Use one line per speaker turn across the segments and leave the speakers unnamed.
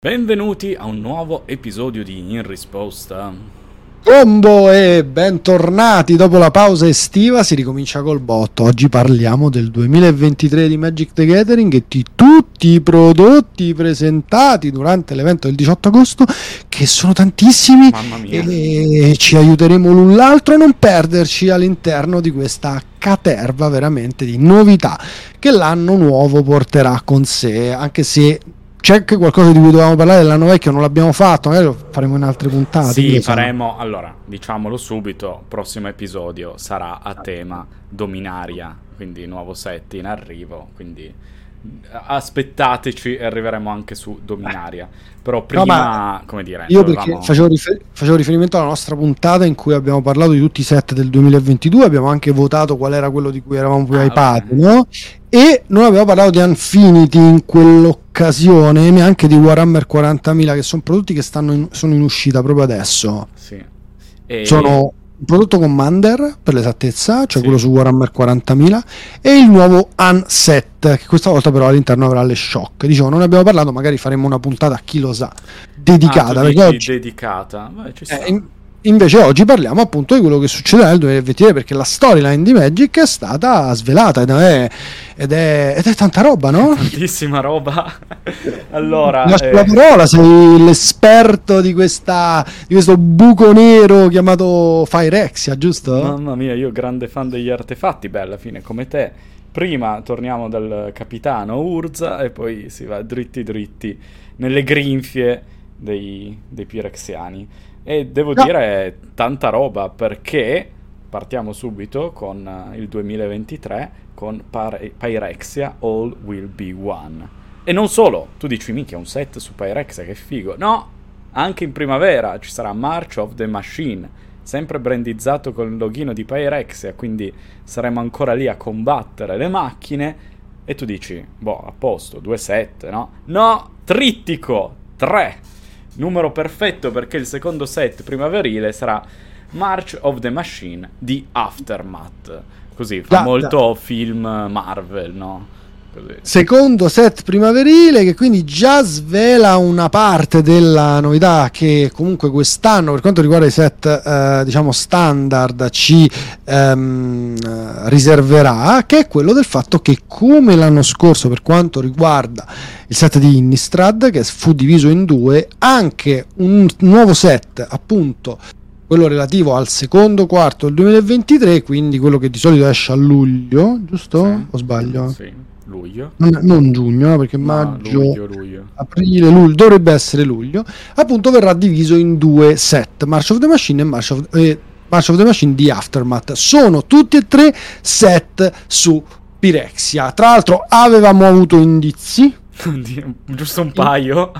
Benvenuti a un nuovo episodio di In Risposta.
Combo e bentornati dopo la pausa estiva si ricomincia col botto. Oggi parliamo del 2023 di Magic the Gathering e di tutti i prodotti presentati durante l'evento del 18 agosto che sono tantissimi
Mamma mia.
e ci aiuteremo l'un l'altro a non perderci all'interno di questa caterva veramente di novità che l'anno nuovo porterà con sé, anche se c'è anche qualcosa di cui dovevamo parlare dell'anno vecchio, non l'abbiamo fatto, magari lo faremo in altre puntate.
Sì, faremo. Allora, diciamolo subito: prossimo episodio sarà a tema Dominaria, quindi nuovo set in arrivo. Quindi aspettateci e arriveremo anche su Dominaria. Però prima,
ma
come dire,
Io
dovevamo-
perché facevo, rifer- facevo riferimento alla nostra puntata in cui abbiamo parlato di tutti i set del 2022, abbiamo anche votato qual era quello di cui eravamo più
Ah,
hypati,
ok.
no? E non abbiamo parlato di Infinity in quell'occasione, neanche di Warhammer 40.000, che sono prodotti che stanno in, sono in uscita proprio adesso.
Sì. E-
Sono un prodotto Commander, per l'esattezza, cioè
Sì.
quello su Warhammer 40.000, e il nuovo Unset, che questa volta però all'interno avrà le shock. Dicevo, non ne abbiamo parlato, magari faremo una puntata, chi lo sa, dedicata.
Ah,
perché oggi,
dedicata. Beh,
eh, in- invece oggi parliamo appunto di quello che succederà nel 2023, perché la storyline di Magic è stata svelata ed è, ed è, ed è tanta roba, no?
Tantissima roba. allora,
Lascio
eh,
la parola, sei l'esperto di, questa, di questo buco nero chiamato Phyrexia, giusto?
Mamma mia, io grande fan degli artefatti, beh, alla fine come te. Prima torniamo dal capitano Urza e poi si va dritti dritti nelle grinfie dei, dei Pirexiani. E devo
No.
dire tanta roba perché partiamo subito con eh, il 2023 con Par- Pyrexia All Will Be One. E non solo, tu dici minchia un set su Pyrexia che figo. No, anche in primavera ci sarà March of the Machine, sempre brandizzato con il login di Pyrexia, quindi saremo ancora lì a combattere le macchine. E tu dici, boh, a posto, due set, no? No, trittico, tre. Numero perfetto perché il secondo set primaverile sarà March of the Machine di Aftermath. Così, fa
Da-
molto film Marvel, no? Così.
Secondo set primaverile che quindi già svela una parte della novità che comunque quest'anno per quanto riguarda i set eh, diciamo standard ci ehm, eh, riserverà che è quello del fatto che come l'anno scorso per quanto riguarda il set di Innistrad che fu diviso in due anche un nuovo set appunto quello relativo al secondo quarto del 2023 quindi quello che di solito esce a luglio giusto?
Sì.
o sbaglio?
Sì, luglio.
non, non giugno, no, perché
No,
maggio,
luglio, luglio.
aprile, luglio, dovrebbe essere luglio, appunto verrà diviso in due set, March of the Machine e March of, eh, March of the Machine di Aftermath. Sono tutti e tre set su Pirexia. Tra l'altro avevamo avuto indizi,
Oddio, Giusto un paio.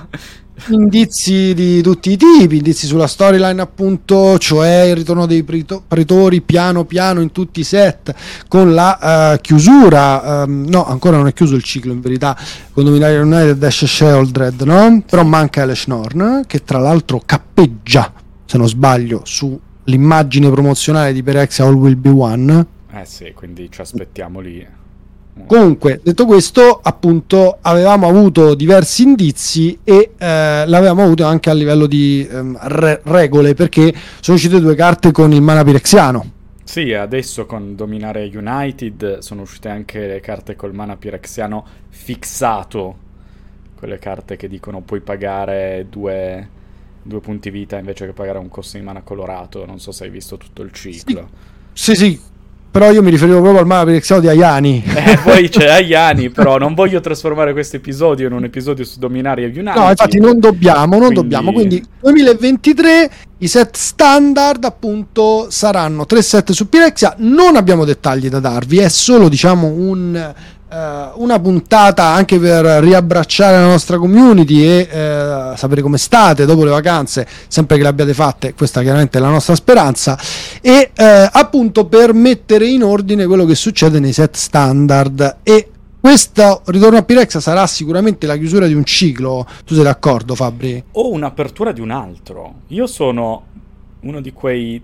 Indizi di tutti i tipi, indizi sulla storyline appunto, cioè il ritorno dei preto- pretori piano piano in tutti i set con la eh, chiusura, ehm, no ancora non è chiuso il ciclo in verità, con Dominaria United esce Sheoldred, no? Però manca Eleshnorn che tra l'altro cappeggia, se non sbaglio, sull'immagine promozionale di Perexia All Will Be One.
Eh sì, quindi ci aspettiamo lì.
Comunque, detto questo, appunto, avevamo avuto diversi indizi e eh, l'avevamo avuto anche a livello di ehm, re- regole, perché sono uscite due carte con il mana pirexiano.
Sì, adesso con Dominare United sono uscite anche le carte col mana pirexiano fissato. Quelle carte che dicono puoi pagare due, due punti vita invece che pagare un costo di mana colorato. Non so se hai visto tutto il ciclo.
Sì, sì, però io mi riferivo proprio al mana pirexiano di Ayani.
Eh, poi c'è Ayani, però non voglio trasformare questo episodio in un episodio su Dominare United.
No, infatti non dobbiamo, non
Quindi-
dobbiamo. Quindi 2023 i set standard appunto saranno tre set su Pirexia. Non abbiamo dettagli da darvi, è solo diciamo un, una puntata anche per riabbracciare la nostra community e eh, sapere come state dopo le vacanze, sempre che le abbiate fatte, questa chiaramente è la nostra speranza. E eh, appunto per mettere in ordine quello che succede nei set standard e questo ritorno a Pirexia sarà sicuramente la chiusura di un ciclo. Tu sei d'accordo, Fabri?
o un'apertura di un altro. Io sono uno di quei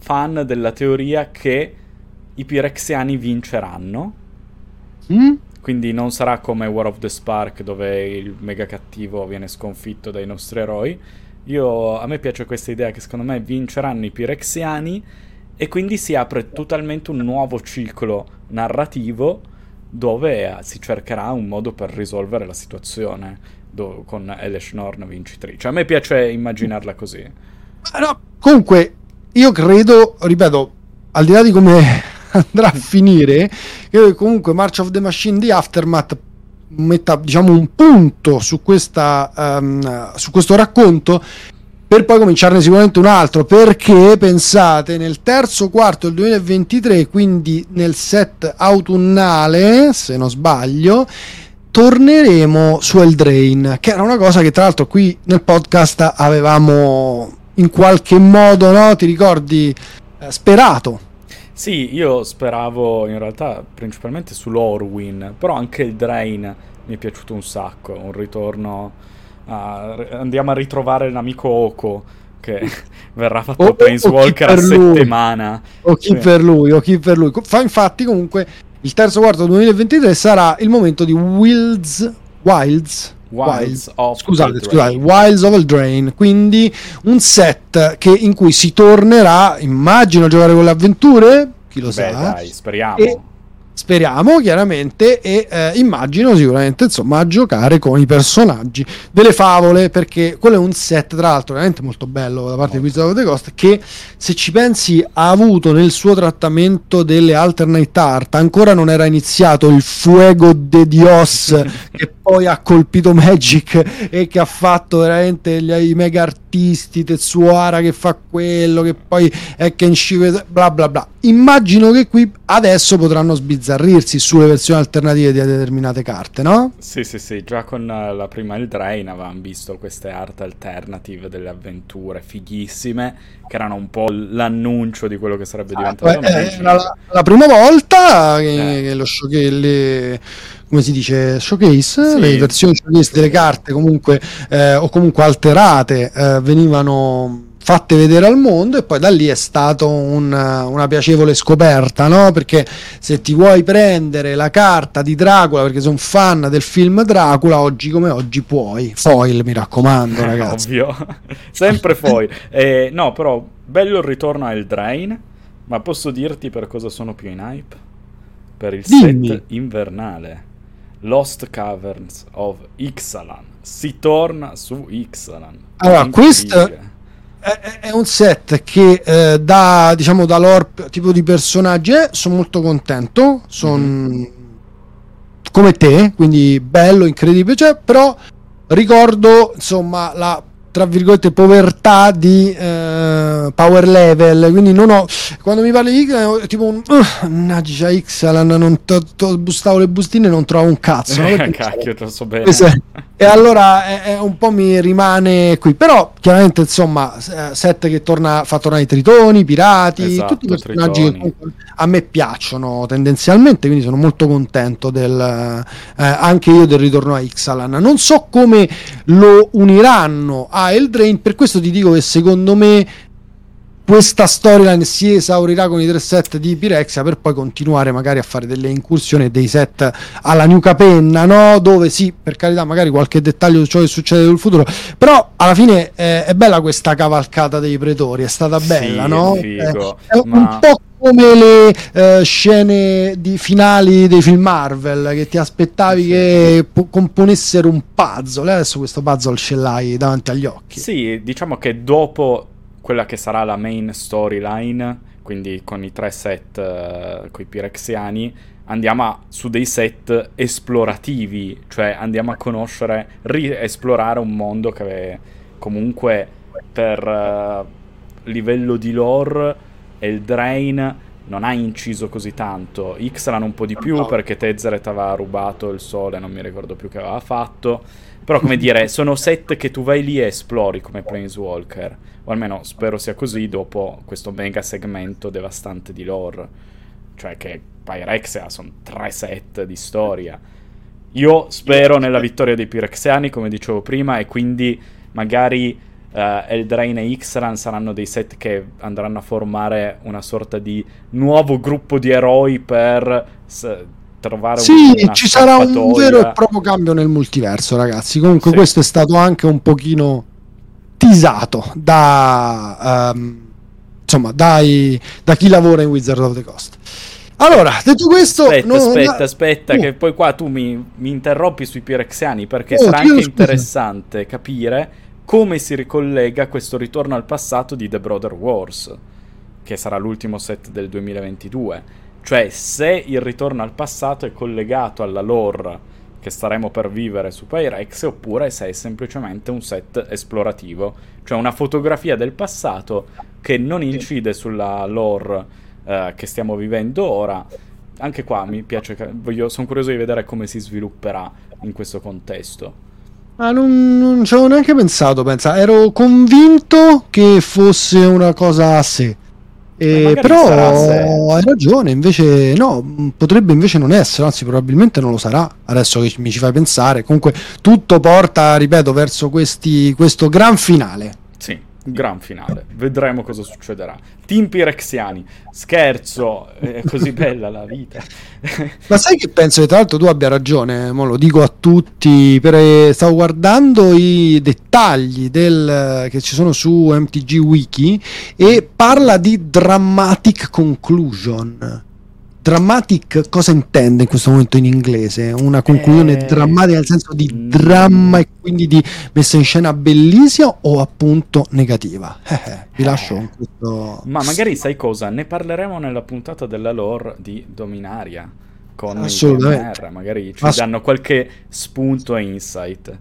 fan della teoria che i pirexiani vinceranno
Mm?
quindi non sarà come War of the Spark dove il mega cattivo viene sconfitto dai nostri eroi. Io, a me piace questa idea che secondo me vinceranno i Pirexiani e quindi si apre totalmente un nuovo ciclo narrativo dove eh, si cercherà un modo per risolvere la situazione do- con Elesh Norn vincitrice. A me piace immaginarla così.
No, comunque, io credo, ripeto, al di là di come andrà a finire, che comunque March of the Machine di Aftermath metta diciamo un punto su, questa, um, su questo racconto per poi cominciarne sicuramente un altro perché pensate nel terzo quarto del 2023 quindi nel set autunnale se non sbaglio torneremo su Eldrain che era una cosa che tra l'altro qui nel podcast avevamo in qualche modo no ti ricordi eh, sperato
sì, io speravo in realtà principalmente sull'Orwin, però anche il Drain mi è piaciuto un sacco, un ritorno... A... andiamo a ritrovare l'amico Oko che verrà fatto o, Planeswalker a settimana.
O chi sì. per lui, o chi per lui. Fa infatti comunque il terzo quarto 2023 sarà il momento di Wilds, Wilds
Wilds, of
scusate, scusate, Wilds of Eldraine, quindi un set che, in cui si tornerà, immagino, a giocare con le avventure, chi lo Beh, sa.
Dai, speriamo.
E speriamo chiaramente e eh, immagino sicuramente insomma a giocare con i personaggi delle favole perché quello è un set tra l'altro veramente molto bello da parte di Wizard of the Coast che se ci pensi ha avuto nel suo trattamento delle alternate art ancora non era iniziato il fuego de Dios che poi ha colpito Magic e che ha fatto veramente gli, i mega artisti Tetsuara che fa quello che poi è Kenshi bla bla bla. Immagino che qui adesso potranno sbizzarrirsi sulle versioni alternative di determinate carte, no?
Sì, sì, sì, già con uh, la prima Il Drain avevamo visto queste art alternative delle avventure fighissime, che erano un po' l'annuncio di quello che sarebbe ah, diventato
ah, eh, la, la, prima volta che, eh. che lo show che le come si dice showcase sì. le versioni showcase delle carte comunque eh, o comunque alterate eh, venivano fatte vedere al mondo e poi da lì è stata un, una piacevole scoperta, no? Perché se ti vuoi prendere la carta di Dracula, perché sono fan del film Dracula, oggi come oggi puoi. Foil, mi raccomando, ragazzi.
Ovvio, sempre foil. Eh, no, però bello il ritorno al Drain, ma posso dirti per cosa sono più in hype? Per il Dimmi. set invernale. Lost Caverns of Ixalan. Si torna su Ixalan.
Allora, questo è, un set che eh, da diciamo da lore tipo di personaggi eh, sono molto contento sono mm. come te quindi bello incredibile cioè, però ricordo insomma la tra virgolette povertà di eh, power level. Quindi non ho quando mi parli di X tipo un uh, Xalan non to, to, bustavo le bustine non trovo un cazzo no?
Eh, cacchio te so bene.
E allora è, è un po' mi rimane qui. Però chiaramente insomma eh, set che torna, fa tornare i tritoni i pirati esatto, tutti i personaggi che a me piacciono tendenzialmente quindi sono molto contento del, eh, anche io del ritorno a Xalan non so come lo uniranno a Eldrain. Per questo ti dico che secondo me questa storyline si esaurirà con i tre set di Pirexia per poi continuare magari a fare delle incursioni e dei set alla New Capenna, no? Dove sì, per carità, magari qualche dettaglio su ciò che succede nel futuro, però alla fine eh, è bella questa cavalcata dei pretori, è stata bella,
sì,
no?
Figo,
è ma... un po' come le uh, scene di finali dei film Marvel che ti aspettavi che po- componessero un puzzle. Adesso questo puzzle ce l'hai davanti agli occhi.
Sì diciamo che dopo quella che sarà la main storyline quindi con i tre set uh, con i pirexiani andiamo a, su dei set esplorativi cioè andiamo a conoscere riesplorare un mondo che comunque per uh, livello di lore e il Drain non ha inciso così tanto. Ixalan un po' di più perché Tezzeret aveva rubato il sole, non mi ricordo più che aveva fatto. Però come dire, sono set che tu vai lì e esplori come Planeswalker. O almeno spero sia così dopo questo mega segmento devastante di lore. Cioè che Pyrexia sono tre set di storia. Io spero nella vittoria dei Pyrexiani, come dicevo prima, e quindi magari uh, Eldrain e Ixran saranno dei set che andranno a formare una sorta di nuovo gruppo di eroi per s- trovare
sì, un, ci sarà un vero e proprio cambio nel multiverso, ragazzi. Comunque, sì. questo è stato anche un pochino teasato da, um, insomma, dai, da chi lavora in Wizard of the Coast. Allora, detto questo,
aspetta, no, aspetta, no, aspetta, uh. che poi qua tu mi, mi interrompi sui Pirexiani perché oh, sarà anche interessante capire come si ricollega questo ritorno al passato di The Brother Wars, che sarà l'ultimo set del 2022. Cioè, se il ritorno al passato è collegato alla lore che staremo per vivere su Pyrex, oppure se è semplicemente un set esplorativo, cioè una fotografia del passato che non incide sulla lore eh, che stiamo vivendo ora. Anche qua mi piace, voglio, sono curioso di vedere come si svilupperà in questo contesto.
Ah, non, non ci avevo neanche pensato, pensa. ero convinto che fosse una cosa a sé. Eh, però hai ragione, invece no, potrebbe invece non essere, anzi probabilmente non lo sarà, adesso che mi ci fai pensare. Comunque tutto porta, ripeto, verso questi, questo gran finale.
Gran finale. Vedremo cosa succederà. Team Pirexiani, scherzo, è così bella la vita.
Ma sai che penso che tra l'altro tu abbia ragione, lo dico a tutti, per, stavo guardando i dettagli del, che ci sono su MTG Wiki e parla di dramatic conclusion dramatic cosa intende in questo momento in inglese? Una conclusione eh... drammatica nel senso di mm. dramma e quindi di messa in scena bellissima o appunto negativa? Eh, eh, vi lascio con questo...
Ma magari sai cosa? Ne parleremo nella puntata della lore di Dominaria con il magari ci Ass- danno qualche spunto e insight.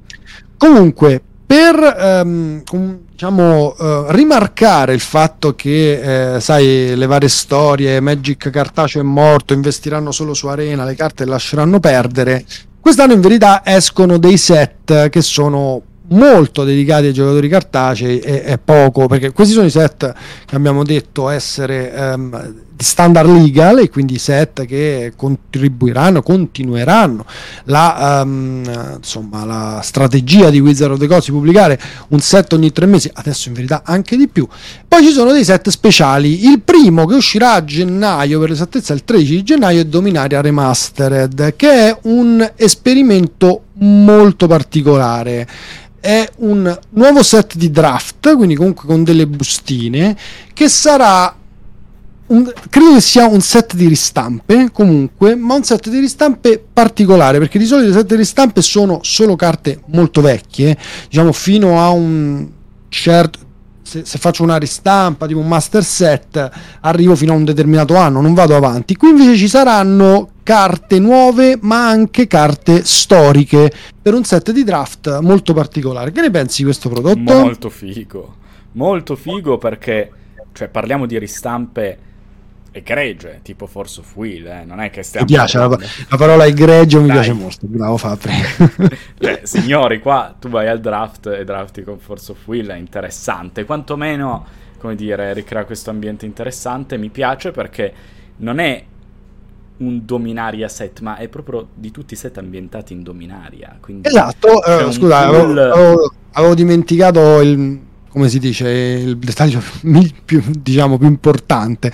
Comunque, per um, diciamo, uh, rimarcare il fatto che, eh, sai, le varie storie, Magic cartaceo è morto, investiranno solo su Arena, le carte lasceranno perdere, quest'anno in verità escono dei set che sono molto dedicati ai giocatori cartacei e, e, poco perché questi sono i set che abbiamo detto essere um, standard legal e quindi set che contribuiranno, continueranno la, um, insomma, la strategia di Wizard of the Coast di pubblicare un set ogni tre mesi, adesso in verità anche di più. Poi ci sono dei set speciali, il primo che uscirà a gennaio, per l'esattezza il 13 di gennaio, è Dominaria Remastered, che è un esperimento molto particolare è un nuovo set di draft, quindi comunque con delle bustine, che sarà un, credo che sia un set di ristampe comunque, ma un set di ristampe particolare perché di solito i set di ristampe sono solo carte molto vecchie, diciamo fino a un certo se, se, faccio una ristampa tipo un master set arrivo fino a un determinato anno, non vado avanti. Qui invece ci saranno carte nuove, ma anche carte storiche per un set di draft molto particolare. Che ne pensi di questo prodotto?
Molto figo. Molto figo perché cioè parliamo di ristampe egregie, tipo Force of Will, eh? non è che stiamo...
Mi piace, la, la, parola egregio mi Dai. piace molto, bravo Fabri.
cioè, signori, qua tu vai al draft e drafti con Force of Will, è interessante, quantomeno, come dire, ricrea questo ambiente interessante, mi piace perché non è un Dominaria set, ma è proprio di tutti i set ambientati in Dominaria.
esatto, eh, scusa, avevo, avevo, avevo dimenticato il come si dice, il dettaglio più, diciamo, più importante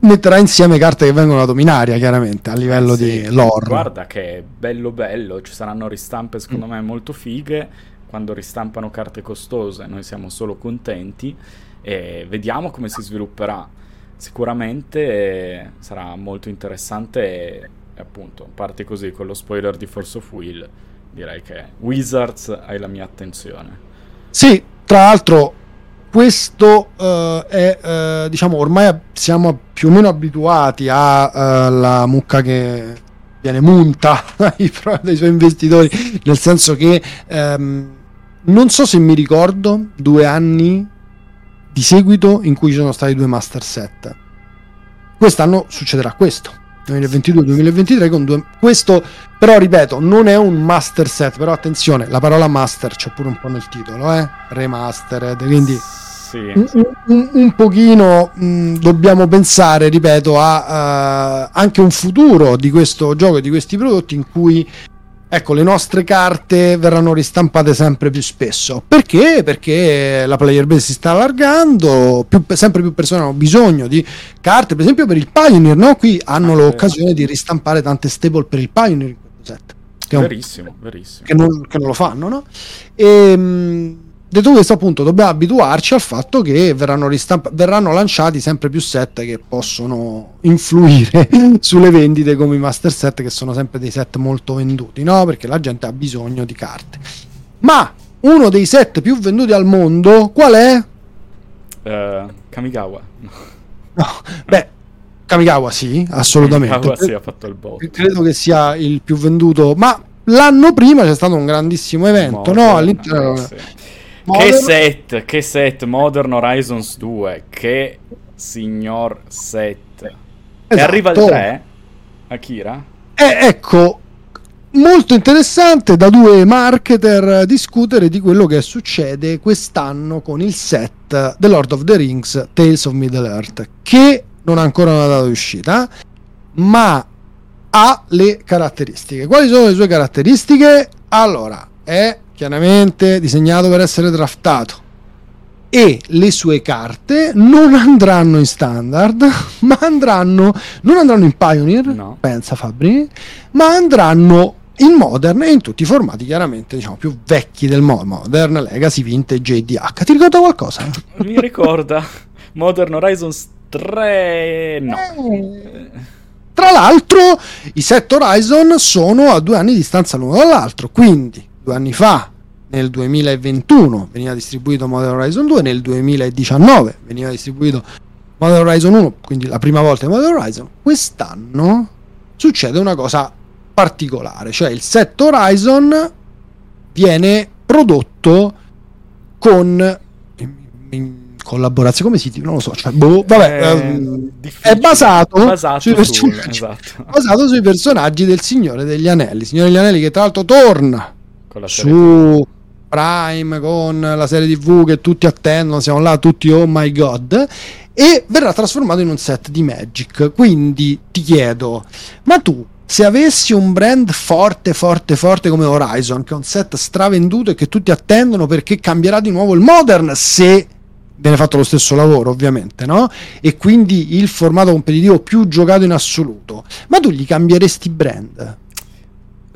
metterà insieme carte che vengono da Dominaria, chiaramente, a livello sì, di lore.
Guarda che bello bello, ci saranno ristampe secondo mm. me molto fighe, quando ristampano carte costose noi siamo solo contenti e vediamo come si svilupperà. Sicuramente eh, sarà molto interessante e appunto, parti così con lo spoiler di Force of Will, direi che Wizards hai la mia attenzione.
Sì, tra l'altro questo uh, è, uh, diciamo, ormai siamo più o meno abituati alla uh, mucca che viene munta dai suoi investitori, nel senso che um, non so se mi ricordo due anni di seguito in cui ci sono stati due master set. Quest'anno succederà questo 2022-2023 con due... Questo però ripeto, non è un master set, però attenzione, la parola master c'è pure un po' nel titolo, eh? Remastered, quindi
sì.
un, un, un, pochino mh, dobbiamo pensare, ripeto, a uh, anche un futuro di questo gioco e di questi prodotti in cui ecco, le nostre carte verranno ristampate sempre più spesso. Perché? Perché la player base si sta allargando, più, sempre più persone hanno bisogno di carte, per esempio per il Pioneer, no? Qui hanno ah, l'occasione di ristampare tante stable per il Pioneer in questo set.
verissimo, verissimo.
Che non, che non, lo fanno, no? E, ehm, detto questo, appunto, dobbiamo abituarci al fatto che verranno, ristamp- verranno lanciati sempre più set che possono influire sulle vendite come i master set, che sono sempre dei set molto venduti, no? Perché la gente ha bisogno di carte. Ma uno dei set più venduti al mondo, qual è?
Uh, Kamigawa.
No, beh, Kamigawa sì, assolutamente. Kamigawa
sì, ha fatto il botto.
Credo che sia il più venduto, ma l'anno prima c'è stato un grandissimo evento, Modern, no? All'interno...
Sì. Modern... Che set, che set, Modern Horizons 2, che signor set. Esatto. E arriva il 3, Akira?
Eh, ecco, molto interessante da due marketer discutere di quello che succede quest'anno con il set The Lord of the Rings Tales of Middle Earth, che non ha ancora una data di uscita, ma ha le caratteristiche. Quali sono le sue caratteristiche? Allora, è chiaramente disegnato per essere draftato e le sue carte non andranno in standard, ma andranno non andranno in Pioneer, no. pensa Fabri, ma andranno in Modern e in tutti i formati chiaramente diciamo più vecchi del Modern, Legacy, Vintage e DH. Ti ricorda qualcosa?
Mi ricorda Modern Horizons 3 no. Eh.
Tra l'altro i set Horizon sono a due anni di distanza l'uno dall'altro, quindi due anni fa nel 2021 veniva distribuito Modern Horizon 2, nel 2019 veniva distribuito Modern Horizon 1, quindi la prima volta di Modern Horizon. Quest'anno succede una cosa particolare, cioè il set Horizon viene prodotto con in collaborazione come si non lo so, cioè, boh, vabbè, è, ehm, è basato,
basato,
sui personaggi, esatto. basato sui personaggi del Signore degli Anelli, Signore degli Anelli che tra l'altro torna su Prime con la serie TV che tutti attendono, siamo là tutti oh my god e verrà trasformato in un set di Magic. Quindi ti chiedo, ma tu se avessi un brand forte, forte, forte come Horizon, che è un set stravenduto e che tutti attendono perché cambierà di nuovo il Modern, se viene fatto lo stesso lavoro, ovviamente, no? E quindi il formato competitivo più giocato in assoluto, ma tu gli cambieresti brand?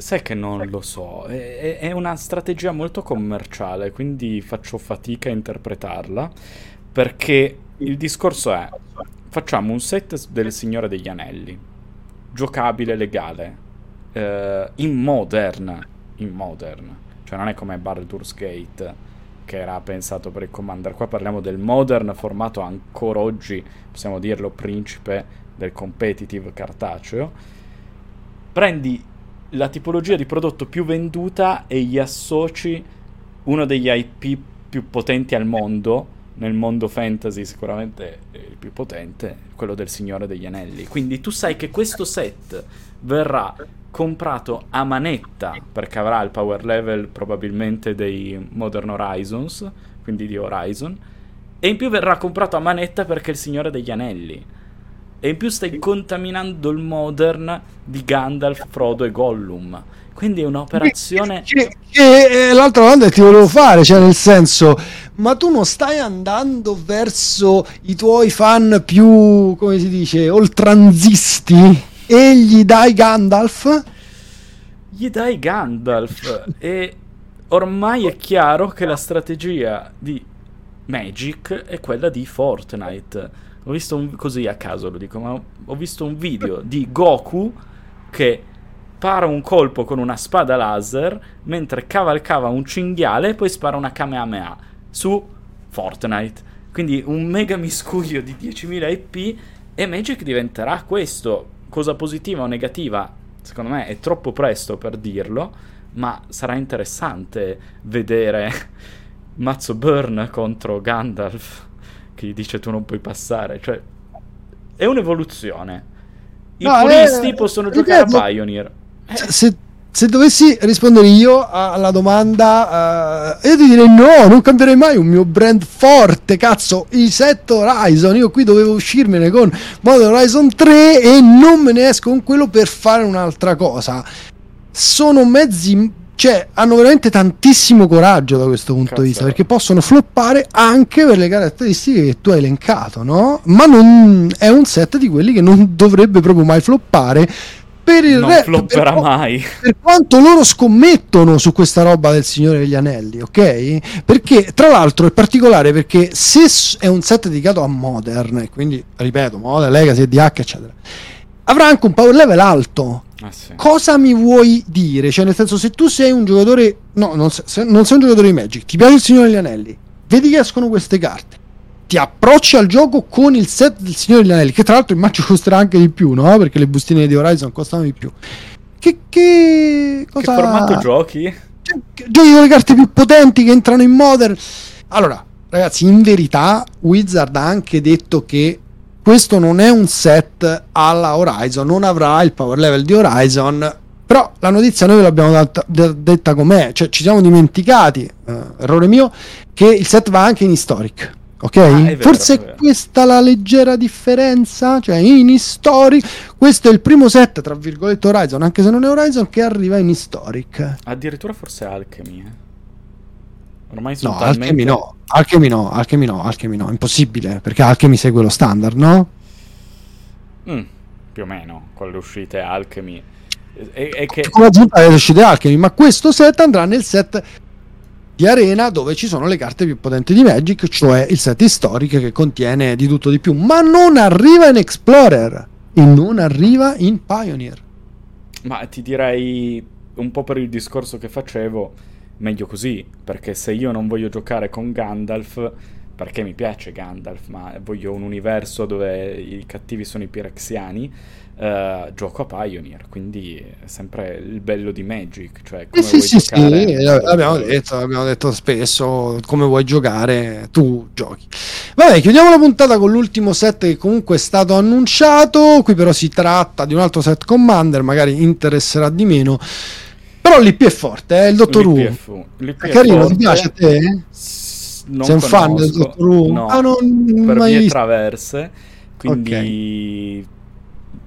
Sai che non lo so, è, è, una strategia molto commerciale, quindi faccio fatica a interpretarla, perché il discorso è, facciamo un set del Signore degli Anelli, giocabile, legale, eh, in modern, in modern, cioè non è come Baldur's Gate, che era pensato per il Commander, qua parliamo del modern formato ancora oggi, possiamo dirlo, principe del competitive cartaceo, prendi la tipologia di prodotto più venduta e gli associ uno degli IP più potenti al mondo, nel mondo fantasy sicuramente il più potente, quello del Signore degli Anelli. Quindi tu sai che questo set verrà comprato a manetta perché avrà il power level probabilmente dei Modern Horizons, quindi di Horizon, e in più verrà comprato a manetta perché è il Signore degli Anelli. E in più stai contaminando il modern di Gandalf, Frodo e Gollum. Quindi è un'operazione.
Che, che, eh, l'altra domanda che ti volevo fare, cioè nel senso, ma tu non stai andando verso i tuoi fan più, come si dice, oltranzisti e gli dai Gandalf?
Gli dai Gandalf e ormai è chiaro che la strategia di Magic è quella di Fortnite ho visto un, così a caso lo dico, ma ho visto un video di Goku che para un colpo con una spada laser mentre cavalcava un cinghiale e poi spara una Kamehameha su Fortnite. Quindi un mega miscuglio di 10.000 IP e Magic diventerà questo. Cosa positiva o negativa? Secondo me è troppo presto per dirlo, ma sarà interessante vedere Mazzo Burn contro Gandalf gli dice tu non puoi passare. Cioè, è un'evoluzione. I no, puristi eh, possono giocare ripeto, a Pioneer.
Eh. Se, se, dovessi rispondere io alla domanda, uh, io ti direi no, non cambierei mai un mio brand forte. Cazzo, i 7 Horizon. Io qui dovevo uscirmene con Modern Horizon 3 e non me ne esco con quello per fare un'altra cosa. sono mezzi cioè hanno veramente tantissimo coraggio da questo punto
Cazzo.
di vista perché possono floppare anche per le caratteristiche che tu hai elencato no? ma non è un set di quelli che non dovrebbe proprio mai floppare per il
non
re-
flopperà
per,
mai.
per quanto loro scommettono su questa roba del Signore degli Anelli, ok? Perché tra l'altro è particolare perché se è un set dedicato a Modern, quindi ripeto, Modern, Legacy, DH, eccetera, avrà anche un power level alto.
Ah, sì.
Cosa mi vuoi dire? Cioè, nel senso, se tu sei un giocatore, no, non, se- non sei un giocatore di Magic, ti piace il Signore degli Anelli, vedi che escono queste carte. Ti approcci al gioco con il set del Signore degli Anelli, che tra l'altro immagino costerà anche di più, no? Perché le bustine di Horizon costano di più. Che, che cosa
Che formato giochi?
cioè, giochi con le carte più potenti che entrano in Modern. Allora, ragazzi, in verità, Wizard ha anche detto che questo non è un set alla Horizon, non avrà il power level di Horizon. Però la notizia noi ve l'abbiamo data- de- detta com'è, cioè ci siamo dimenticati, eh, errore mio, che il set va anche in historic. Ok?
Ah, è vero,
Forse
è
è
vero.
questa la leggera differenza. Cioè, in historic, questo è il primo set, tra virgolette, Horizon, anche se non è Horizon, che arriva in historic.
Addirittura forse Alchemy. eh. Ormai sono
No,
talmente...
Alchemy no, Alchemy no, Alchemy no, Alchemy no, impossibile, perché Alchemy segue lo standard, no?
Mm, più o meno, con le uscite Alchemy. E, e che...
Come aggiunta alle uscite Alchemy, ma questo set andrà nel set di arena dove ci sono le carte più potenti di Magic, cioè il set historic che contiene di tutto di più, ma non arriva in Explorer e non arriva in Pioneer.
Ma ti direi un po' per il discorso che facevo, meglio così, perché se io non voglio giocare con Gandalf, perché mi piace Gandalf, ma voglio un universo dove i cattivi sono i Pirexiani, eh, gioco a Pioneer, quindi è sempre il bello di Magic, cioè come
sì,
vuoi
sì, sì,
giocare.
eh, l'abbiamo detto, l'abbiamo detto spesso, come vuoi giocare, tu giochi. Vabbè, chiudiamo la puntata con l'ultimo set che comunque è stato annunciato, qui però si tratta di un altro set Commander, magari interesserà di meno, però l'IP è forte, è il Dottor Who. È carino,
forte.
ti piace a te?
Non
Sei un fan del
conosco,
Dottor Who?
No,
Ah, non-
per
mai
vie
visto.
traverse, quindi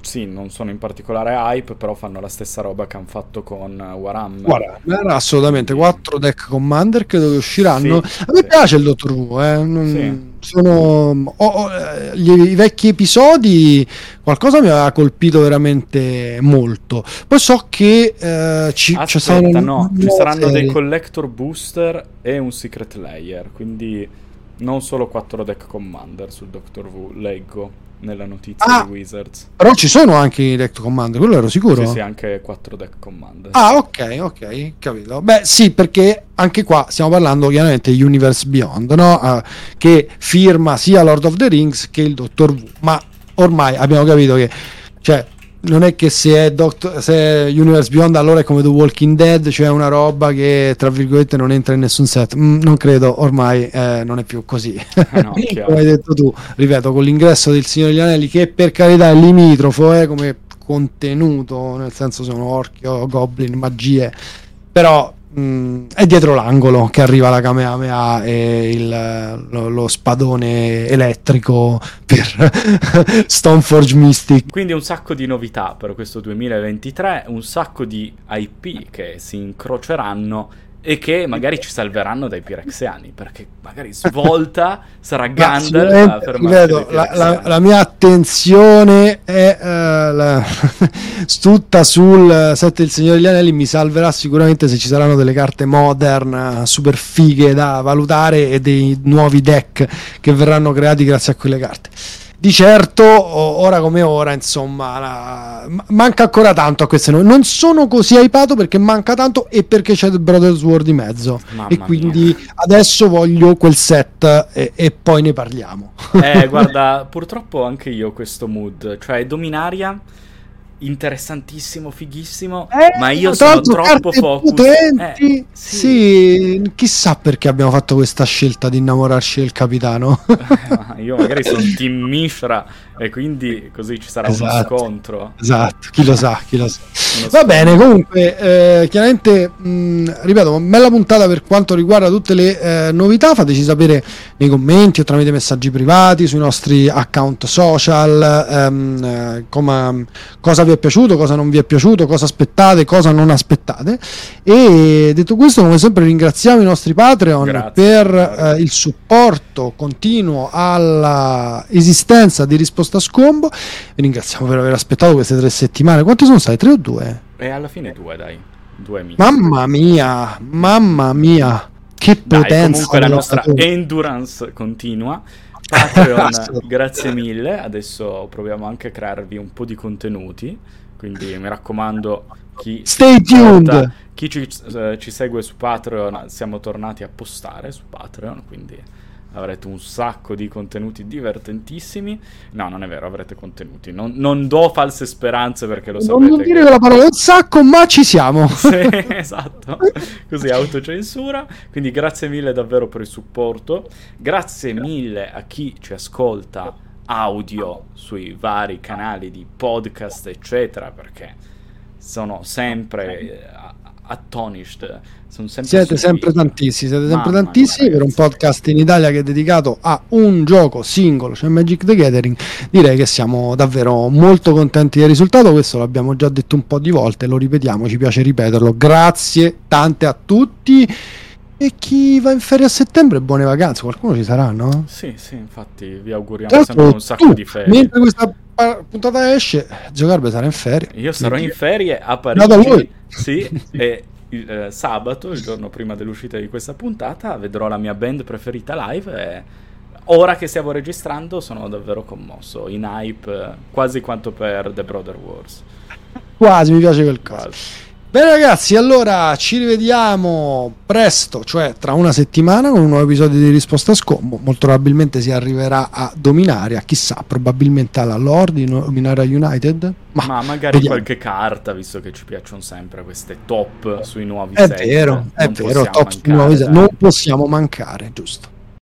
sì, non sono in particolare hype, però fanno la stessa roba che hanno fatto con Warhammer.
Guarda, era assolutamente quattro deck Commander credo che usciranno.
Sì,
a me
sì.
piace il Dottor Who, eh. non-
Sì.
sono ho- eh, gli, i vecchi episodi qualcosa mi aveva colpito veramente molto. Poi so che eh, ci,
Aspetta,
stata una
no, ci saranno dei collector booster e un secret layer, quindi non solo 4 deck commander sul Doctor Who, leggo nella notizia
Ah.
di Wizards.
Però ci sono anche i deck Commander, quello ero sicuro.
Sì, sì, anche 4 deck commander.
Ah, ok, ok, capito. Beh, sì, perché anche qua stiamo parlando chiaramente di Universe Beyond, no? Ah, che firma sia Lord of the Rings che il Doctor Who. Ma ormai abbiamo capito che, cioè, non è che se è, Doctor- se è Universe Beyond allora è come The Walking Dead, cioè una roba che tra virgolette non entra in nessun set. Mm, non credo, ormai eh, non è più così.
Ah, no,
come hai detto tu, ripeto, con l'ingresso del Signore degli Anelli, che per carità è limitrofo, eh, come contenuto, nel senso sono orchi o goblin, magie, però mh, è dietro l'angolo che arriva la Kamehameha e il, lo, lo spadone elettrico per Stoneforge Mystic.
Quindi un sacco di novità per questo 2023, un sacco di IP che si incroceranno e che magari ci salveranno dai Pirexiani, perché magari svolta sarà Gandalf a fermarsi
ripeto,
dai
la, la- la mia attenzione è eh, la- tutta sul set del Signore degli Anelli. Mi salverà sicuramente se ci saranno delle carte modern, eh, super fighe da valutare e dei nuovi deck che verranno creati grazie a quelle carte. Di certo, ora come ora, insomma, la- ma- manca ancora tanto a queste. no- Non sono così hypato perché manca tanto e perché c'è The Brothers War di mezzo.
Mamma
e
mia.
quindi adesso voglio quel set e, e poi ne parliamo.
Eh, guarda, purtroppo anche io ho questo mood, cioè Dominaria interessantissimo, fighissimo,
Eh,
ma io sono troppo focus. Eh, sì.
sì. chissà perché abbiamo fatto questa scelta di innamorarci del capitano.
Eh, io magari sono Team Mishra e quindi così ci sarà
Esatto.
uno scontro.
esatto, chi lo sa, chi lo sa. Va bene, comunque, eh, chiaramente, mh, ripeto, bella puntata per quanto riguarda tutte le eh, novità. Fateci sapere nei commenti o tramite messaggi privati sui nostri account social ehm, eh, come- cosa vi è piaciuto, cosa non vi è piaciuto, cosa aspettate, cosa non aspettate. E detto questo, come sempre, ringraziamo i nostri Patreon
Grazie.
per eh, il supporto continuo all'esistenza di Risposta a Scombo. Vi ringraziamo per aver aspettato queste tre settimane. Quante sono state? Tre o due?
E alla fine due, dai. Due amici.
Mamma mia, mamma mia, che
Dai,
potenza!
comunque la nostra endurance continua. Patreon, grazie mille. Adesso proviamo anche a crearvi un po' di contenuti. Quindi mi raccomando, chi,
Stay tuned.
porta- chi ci, eh, ci segue su Patreon, siamo tornati a postare su Patreon. Quindi avrete un sacco di contenuti divertentissimi. No, non è vero, avrete contenuti. Non, non do false speranze perché lo
Non,
sapete.
non
che-
dire quella parola un sacco, ma ci siamo.
sì, esatto, così autocensura. Quindi grazie mille davvero per il supporto. Grazie mille a chi ci ascolta audio sui vari canali di podcast, eccetera, perché sono sempre attonished. Sono sempre
Siete sempre tantissimi, siete sempre
Mamma
tantissimi
mia,
per un podcast in Italia che è dedicato a un gioco singolo, cioè Magic the Gathering. Direi che siamo davvero molto contenti del risultato, questo l'abbiamo già detto un po' di volte, lo ripetiamo, ci piace ripeterlo. Grazie tante a tutti e chi va in ferie a settembre buone vacanze, qualcuno ci sarà, no?
Sì, sì, infatti vi auguriamo
Tra
sempre un sacco
tu,
di ferie.
mentre questa puntata esce, Giocarbe sarà in ferie.
Io sarò in ferie a Parigi. Sì, e il eh, sabato, il giorno prima dell'uscita di questa puntata, vedrò la mia band preferita live e ora che stiamo registrando sono davvero commosso, in hype eh, quasi quanto per The Brother Wars.
Quasi mi piace quel caso.
Quasi.
Bene ragazzi, allora ci rivediamo presto, cioè tra una settimana con un nuovo episodio di Risposta a Scombo. Molto probabilmente si arriverà a Dominaria, chissà, probabilmente alla Lord di Dominaria United. Ma,
Ma magari
vediamo.
qualche carta, visto che ci piacciono sempre queste top sui nuovi
è
set.
vero, è vero, top
mancare,
nuovi set, non possiamo mancare, giusto.